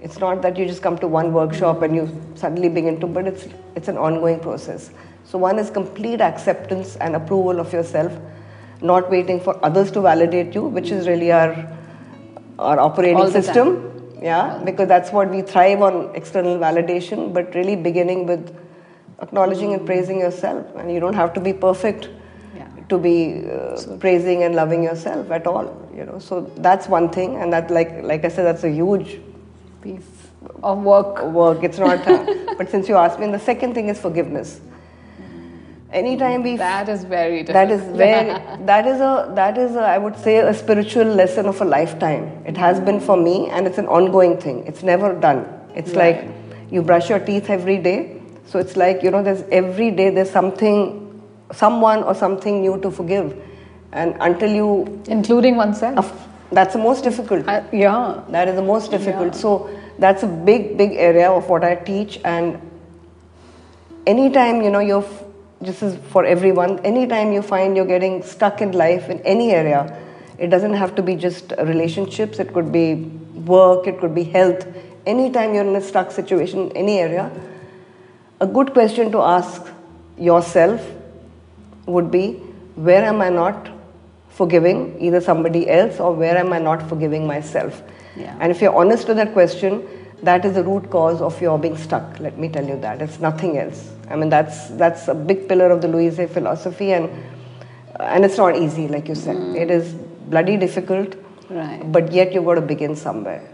It's not that you just come to one workshop and you suddenly begin to, but it's it's an ongoing process. So, one is complete acceptance and approval of yourself, not waiting for others to validate you, which is really our, our operating system. Time. Yeah, because that's what we thrive on external validation, but really beginning with acknowledging and praising yourself. And you don't have to be perfect to be uh, praising and loving yourself at all you know. So that's one thing and that like like i said that's a huge piece of work. work. It's not uh, but since you asked me and the second thing is forgiveness. Anytime we that is very difficult. that is very that is a that is a, I would say a spiritual lesson of a lifetime. It has been for me and it's an ongoing thing. It's never done. It's right. like you brush your teeth every day. So it's like you know there's every day there's something someone or something new to forgive. And until you. Including oneself. That's the most difficult. Uh, yeah. That is the most difficult. Yeah. So that's a big, big area of what I teach. And anytime, you know, you're. This is for everyone. Anytime you find you're getting stuck in life in any area, it doesn't have to be just relationships, it could be work, it could be health. Anytime you're in a stuck situation, any area, a good question to ask yourself would be where am I not forgiving either somebody else or where am I not forgiving myself? Yeah. And if you're honest to that question, that is the root cause of your being stuck. Let me tell you that. It's nothing else. I mean, that's, that's a big pillar of the Louise philosophy, and, and it's not easy, like you said. Mm. It is bloody difficult, right. but yet you've got to begin somewhere.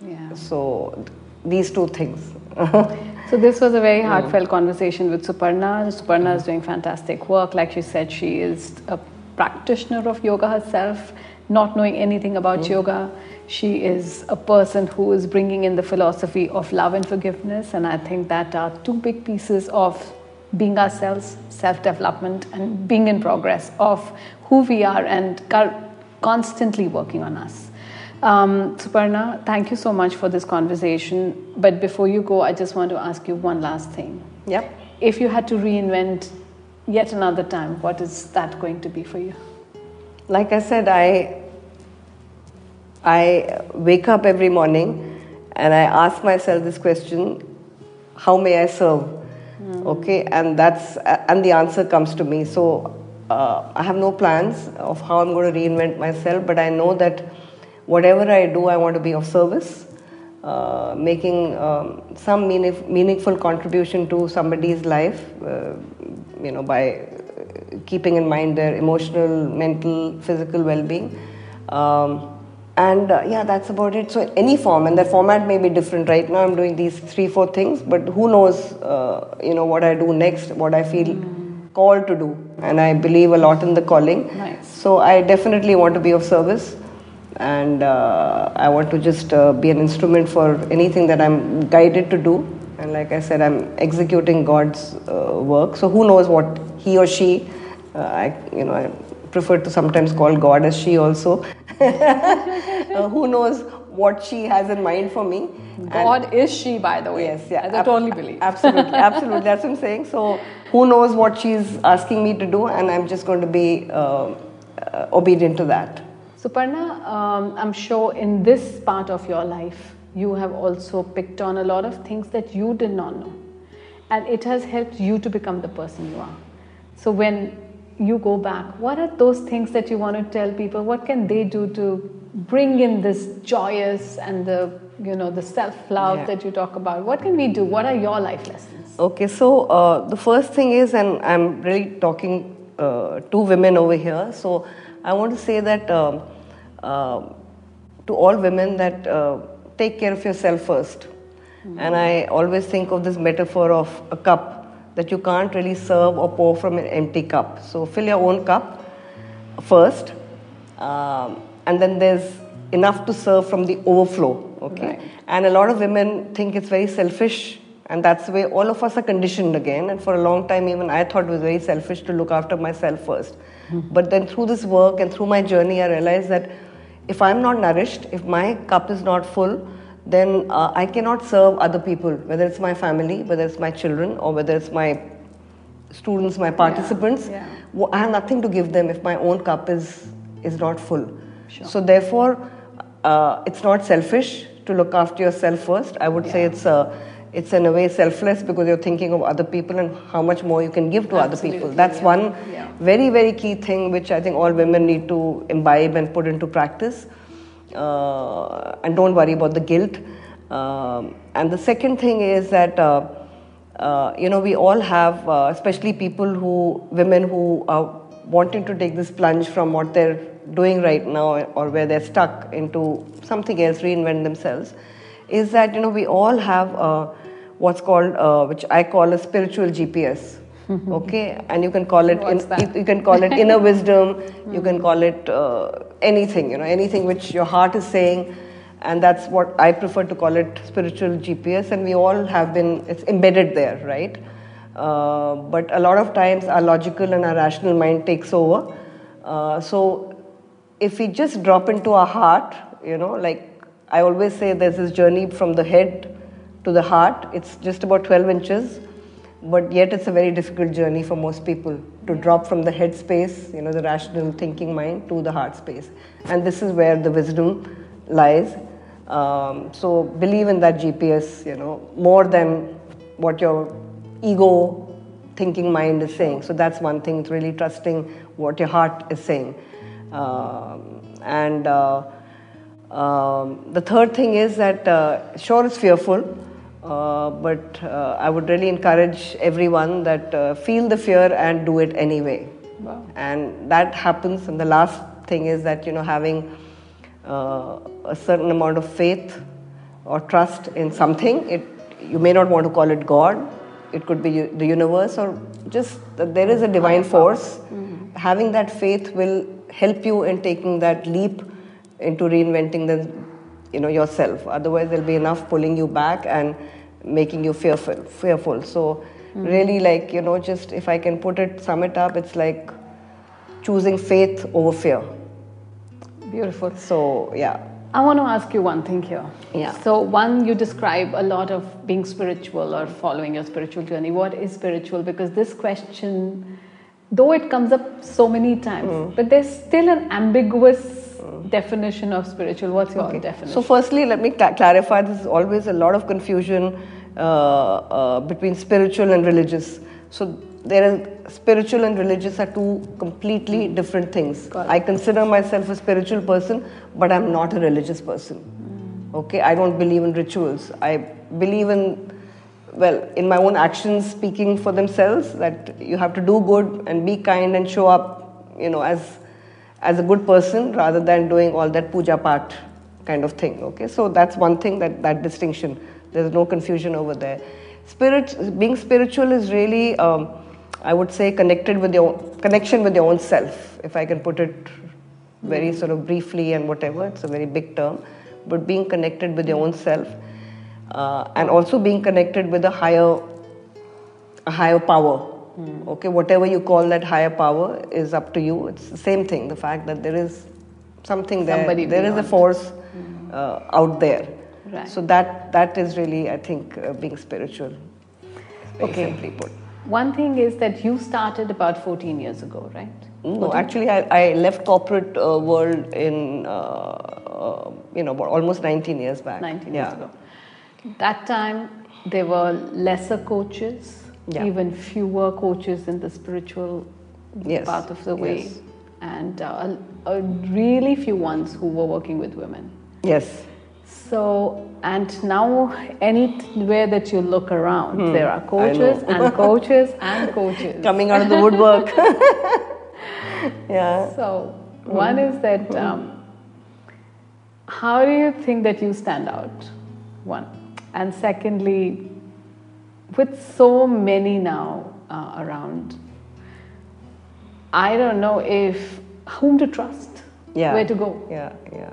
Yeah. So, these two things. So this was a very heartfelt conversation with Superna. Superna is doing fantastic work. Like she said, she is a practitioner of yoga herself, not knowing anything about mm. yoga. She is a person who is bringing in the philosophy of love and forgiveness, and I think that are two big pieces of being ourselves, self development, and being in progress of who we are and constantly working on us. Um, Superna, thank you so much for this conversation. But before you go, I just want to ask you one last thing. Yep. If you had to reinvent yet another time, what is that going to be for you? Like I said, I I wake up every morning and I ask myself this question: How may I serve? Mm. Okay, and that's and the answer comes to me. So uh, I have no plans of how I'm going to reinvent myself, but I know that whatever I do, I want to be of service, uh, making um, some meaningful contribution to somebody's life, uh, you know, by keeping in mind their emotional, mental, physical well-being. Um, and uh, yeah, that's about it. So any form, and that format may be different. Right now, I'm doing these three, four things, but who knows, uh, you know, what I do next, what I feel. Called to do, and I believe a lot in the calling. Nice. So I definitely want to be of service and uh, I want to just uh, be an instrument for anything that I'm guided to do. And like I said, I'm executing God's uh, work. So who knows what he or she, uh, I you know, I prefer to sometimes call God as she also. Uh, who knows what she has in mind for me? God and is she, by the way. Yes, yeah, I totally believe. Absolutely, absolutely. That's what I'm saying. So who knows what she's asking me to do, and I'm just going to be uh, obedient to that. Superna, um, I'm sure in this part of your life, you have also picked on a lot of things that you did not know. And it has helped you to become the person you are. So when you go back, what are those things that you want to tell people? What can they do to bring in this joyous and the you know the self-love yeah. that you talk about? What can we do? What are your life lessons? Okay, so uh, the first thing is, and I'm really talking uh, to women over here. So I want to say that um, uh, to all women that uh, take care of yourself 1st mm-hmm. And I always think of this metaphor of a cup that you can't really serve or pour from an empty cup. So fill your own cup first, um, and then there's enough to serve from the overflow. Okay, right. and a lot of women think it's very selfish and that's the way all of us are conditioned again. And for a long time, even I thought it was very selfish to look after myself 1st mm-hmm. But then through this work and through my journey, I realized that if I'm not nourished, if my cup is not full, then uh, I cannot serve other people, whether it's my family, whether it's my children, or whether it's my students, my participants. Yeah, yeah. I have nothing to give them if my own cup is, is not full. Sure. So, therefore, uh, it's not selfish to look after yourself first. I would yeah. say it's a it's in a way selfless because you're thinking of other people and how much more you can give to other people. That's yeah. one Yeah. very, very key thing which I think all women need to imbibe and put into practice. Uh, and don't worry about the guilt. Um, and the second thing is that, uh, uh, you know, we all have, uh, especially people who, women who are wanting to take this plunge from what they're doing right now or where they're stuck into something else, reinvent themselves, is that, you know, we all have uh, what's called, uh, which I call a spiritual GPS. okay, and you can call it that? you, you can call it inner wisdom. You can call it uh, anything. You know, anything which your heart is saying, and that's what I prefer to call it spiritual GPS. And we all have been it's embedded there, right? Uh, but a lot of times our logical and our rational mind takes over. Uh, so if we just drop into our heart, you know, like I always say, there's this journey from the head to the heart. It's just about 12 inches, but yet it's a very difficult journey for most people to drop from the head space, you know, the rational thinking mind, to the heart space. And this is where the wisdom lies. Um, so believe in that GPS, you know, more than what your ego thinking mind is saying. So that's one thing, it's really trusting what your heart is saying. Um, and uh, um, the third thing is that, uh, sure, it's fearful, uh, but uh, I would really encourage everyone that uh, feel the fear and do it anyway. Wow. And that happens. And the last thing is that, you know, having uh, a certain amount of faith or trust in something. It, you may not want to call it God, it could be the universe, or just that there is a divine force. Having that faith will help you in taking that leap into reinventing the, you know, yourself. Otherwise, there'll be enough pulling you back and making you fearful. Fearful. So, really, like you know, just if I can put it, sum it up, it's like choosing faith over fear. Beautiful. So, yeah. I want to ask you one thing here. Yeah. So, one, you describe a lot of being spiritual or following your spiritual journey. What is spiritual? Because this question, though it comes up so many times, Mm. but there's still an ambiguous definition of spiritual. What's your definition? So, firstly, let me cla clarify this is always a lot of confusion uh, uh, between spiritual and religious. So, there is spiritual and religious are two completely different things. I consider myself a spiritual person, but I'm not a religious person. Okay, I don't believe in rituals. I believe in, well, in my own actions speaking for themselves that you have to do good and be kind and show up, you know, as as a good person rather than doing all that puja part kind of thing. Okay, so that's one thing that that distinction. There's no confusion over there. Spirit, being spiritual is really, um, I would say, connected with your connection with your own self. If I can put it very sort of briefly and whatever, it's a very big term, but being connected with your own self, uh, and also being connected with a higher, a higher power. Okay, whatever you call that higher power is up to you. It's the same thing. The fact that there is something there, Somebody there is a beyond. force uh, out there. Right. So that that is really, I think, uh, being spiritual. Okay. simply put. one thing is that you started about 14 years ago, right? No, actually, I, I left corporate uh, world in uh, uh, you know almost 19 years back. 19 yeah. years ago. That time there were lesser coaches, Yeah. even fewer coaches in the spiritual Yes, path of the way, yes. and uh, really few ones who were working with women. Yes. So, and now anywhere that you look around, there are coaches and coaches and coaches. Coming out of the woodwork. yeah. So, one is that um, how do you think that you stand out? One. And secondly, with so many now uh, around, I don't know if whom to trust, Yeah. where to go. Yeah, yeah.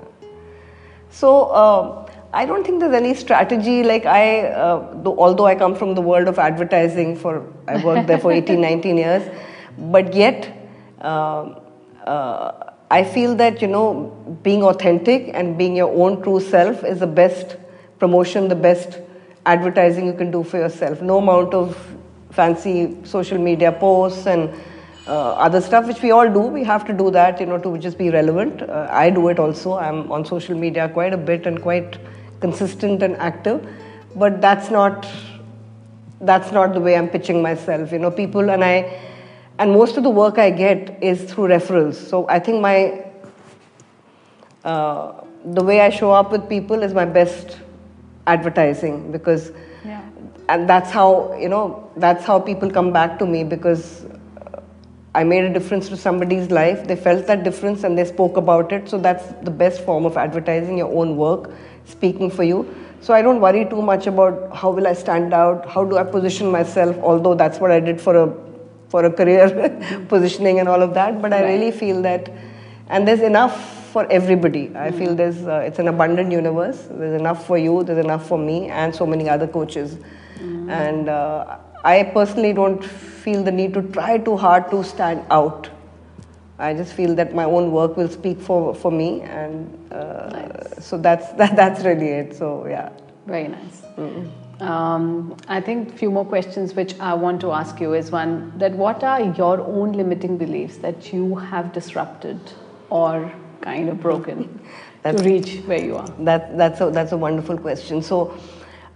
So uh, I don't think there's any strategy. Like I, uh, though, although I come from the world of advertising, for I worked there for 18, 19 years, but yet um uh, I feel that you know being authentic and being your own true self is the best promotion, the best advertising you can do for yourself. No amount of fancy social media posts and uh, other stuff which we all do we have to do that you know to just be relevant uh, i do it also i'm on social media quite a bit and quite consistent and active but that's not that's not the way I'm pitching myself. You know, people and I, and most of the work I get is through referrals. So I think my, uh, the way I show up with people is my best advertising because, Yeah. and that's how, you know, that's how people come back to me because uh, I made a difference to somebody's life. They felt that difference and they spoke about it. So that's the best form of advertising your own work, speaking for you. So I don't worry too much about how will I stand out, how do I position myself, although that's what I did for a for a career positioning and all of that. But I really feel that, and there's enough for everybody. I feel there's uh, it's an abundant universe. There's enough for you. There's enough for me and so many other coaches. And uh, I personally don't feel the need to try too hard to stand out. I just feel that my own work will speak for, for me, and uh, so that's that, that's really it. So yeah. Very nice. Um, I think a few more questions which I want to ask you is one that what are your own limiting beliefs that you have disrupted or kind of broken to reach where you are? That, that's, a, that's a wonderful question. So,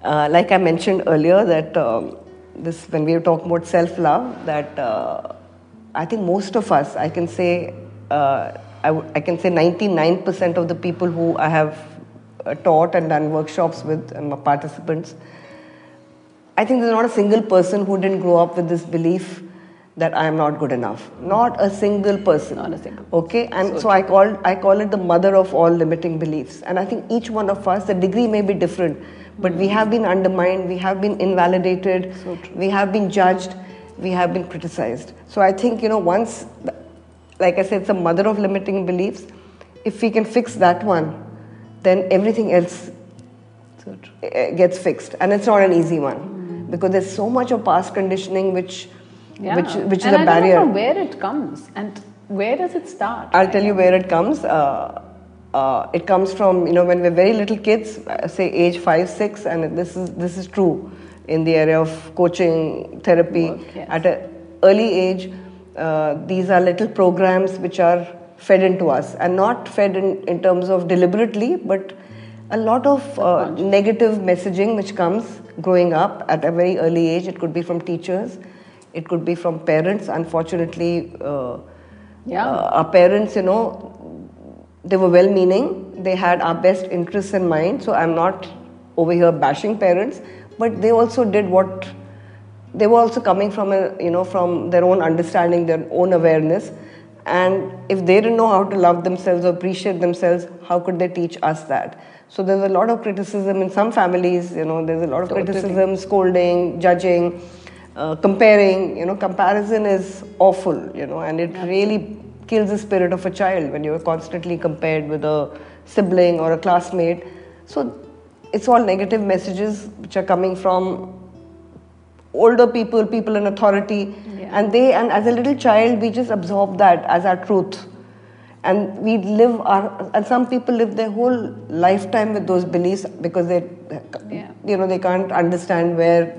uh, like I mentioned earlier, that um, this when we were talking about self love, that uh, I think most of us, I can say, uh, I, w- I can say 99% of the people who I have uh, taught and done workshops with and my participants, I think there's not a single person who didn't grow up with this belief that I am not good enough. Not a single person. Not a single Okay, and so, I call I call it the mother of all limiting beliefs. And I think each one of us, the degree may be different, but we have been undermined, we have been invalidated, So we have been judged, we have been criticized. So I think you know once, like I said, it's a mother of limiting beliefs. If we can fix that one, then everything else So uh, gets fixed and it's not an easy one because there's so much of past conditioning which Yeah. which which and is a barrier Don't know from where it comes and where does it start? i'll tell you where it comes uh, uh, it comes from you know when we're very little kids uh, say age 5 6 and this is this is true in the area of coaching therapy Work, yes. at an early age uh, these are little programs which are fed into us and not fed in, in terms of deliberately but a lot of uh, negative messaging which comes growing up at a very early age it could be from teachers it could be from parents. Unfortunately uh, Yeah. uh, our parents you know they were well meaning they had our best interests in mind. So i'm not over here bashing parents. But they also did what they were also coming from a you know from their own understanding their own awareness. And if they didn't know how to love themselves or appreciate themselves how could they teach us that? So there's a lot of criticism in some families you know there's a lot of Totally. criticism scolding judging uh, comparing you know comparison is awful you know and it really kills the spirit of a child when you're constantly compared with a sibling or a classmate so it's all negative messages which are coming from older people, people in authority, Yeah. and they and as a little child we just absorb that as our truth, and we live our and some people live their whole lifetime with those beliefs because they, Yeah. you know, they can't understand where,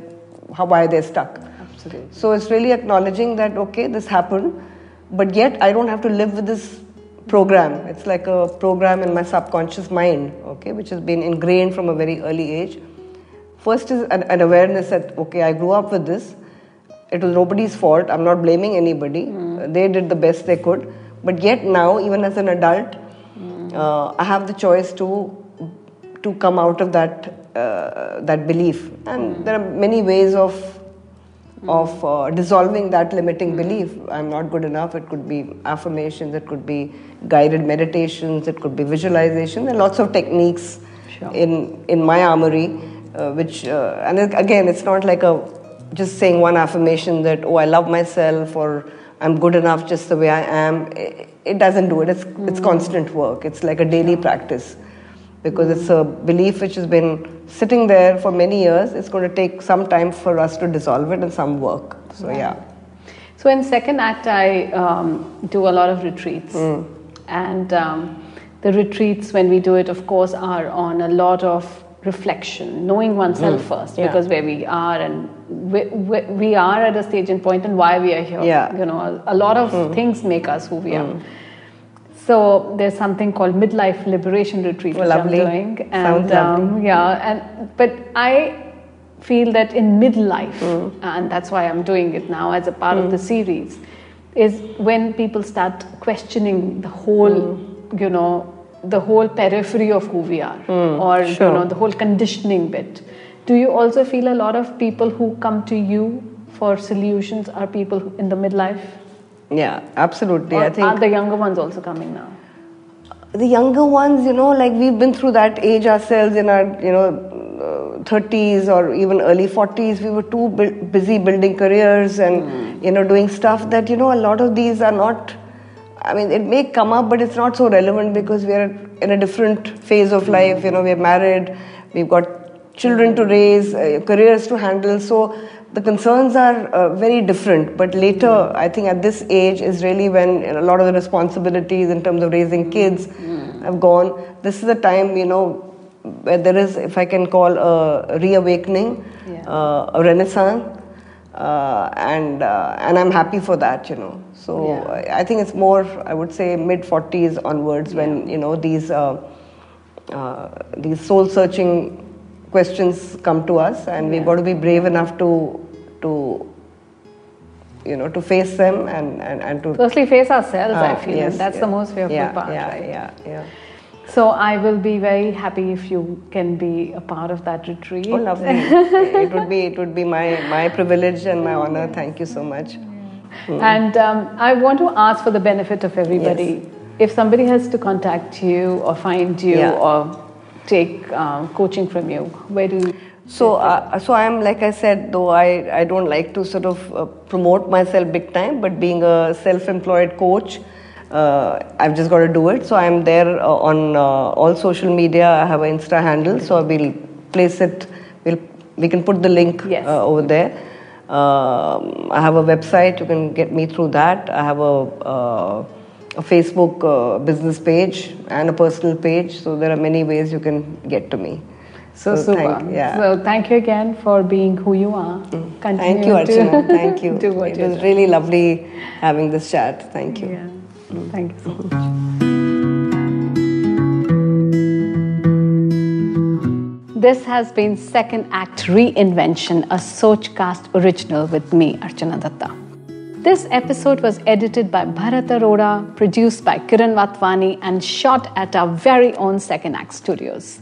how why they're stuck. Absolutely. So it's really acknowledging that okay, this happened, but yet I don't have to live with this program. It's like a program in my subconscious mind, okay, which has been ingrained from a very early age. First is an, an awareness that okay, I grew up with this. It was nobody's fault. I'm not blaming anybody. They did the best they could. But yet now, even as an adult, uh, I have the choice to to come out of that uh, that belief. And there are many ways of of uh, dissolving that limiting belief. I'm not good enough. It could be affirmations. It could be guided meditations. It could be visualization. There are lots of techniques Sure. in in my armory, uh, which uh, and it- again, it's not like a just saying one affirmation that oh I love myself or I'm good enough just the way I am. It, it doesn't do it. It's it's constant work. It's like a daily practice because it's a belief which has been sitting there for many years. It's going to take some time for us to dissolve it and some work. So yeah. So in second act, I um, do a lot of retreats, and um, the retreats when we do it, of course, are on a lot of reflection, knowing oneself first, Yeah. because where we are and we, we, we are at a stage and point and why we are here. Yeah. You know, a, a lot of things make us who we are. So there's something called midlife liberation retreat, Oh, which lovely. I'm doing, and um, yeah, and but I feel that in midlife, hmm. and that's why I'm doing it now as a part of the hmm. series, is when people start questioning the whole, hmm. you know, the whole periphery of who we are, or sure. you know, the whole conditioning bit. Do you also feel a lot of people who come to you for solutions are people in the midlife? Yeah, absolutely. Or I think are the younger ones also coming now? the younger ones, you know, like we've been through that age ourselves in our, you know, uh, 30s or even early 40s. We were too bu- busy building careers and, you know, doing stuff that, you know, a lot of these are not. I mean, it may come up, but it's not so relevant because we are in a different phase of life. You know, we're married, we've got children to raise, uh, careers to handle. So the concerns are uh, very different. But later, I think at this age is really when a lot of the responsibilities in terms of raising kids have gone. This is the time, you know, where there is, if I can call a reawakening, Yeah. uh, a renaissance. Uh, and uh, and I'm happy for that, you know. So Yeah. I I think it's more, I would say, mid 40s onwards when you know these uh, uh, these soul searching questions come to us, and we've got to be brave enough to to you know to face them and and, and to. Firstly, face ourselves, I Ah, feel, yes, that's the most fearful yeah, part, yeah, right? Yeah, yeah. So I will be very happy if you can be a part of that retreat. Oh, lovely! it would be it would be my my privilege and my honor. Thank you so much. And um, I want to ask for the benefit of everybody. If somebody has to contact you or find you Yeah. or take um, coaching from you, where do you? So, uh, so I'm like I said, though I, I don't like to sort of uh, promote myself big time, but being a self-employed coach, uh, I've just got to do it. So I'm there uh, on uh, all social media. I have an Insta handle, so we'll place it. We'll we can put the link Yes. uh, over there. Um, I have a website. You can get me through that. I have a uh, a Facebook uh, business page and a personal page. So there are many ways you can get to me. So, So super. thank- yeah. So thank you again for being who you are. Mm. Continue Thank you, Archana. Thank you. it was doing. really lovely having this chat. Thank you. Yeah. Mm. Thank you so mm-hmm. much. This has been Second Act Reinvention, a Sochcast original with me, Archana Datta. This episode was edited by Bharat Arora, produced by Kiran Watwani, and shot at our very own Second Act studios.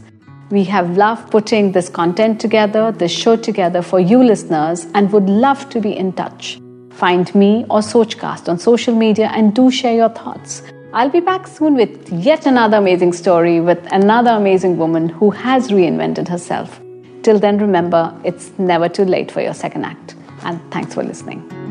We have loved putting this content together, this show together for you listeners, and would love to be in touch. Find me or Sochcast on social media and do share your thoughts. I'll be back soon with yet another amazing story with another amazing woman who has reinvented herself. Till then, remember, it's never too late for your second act. And thanks for listening.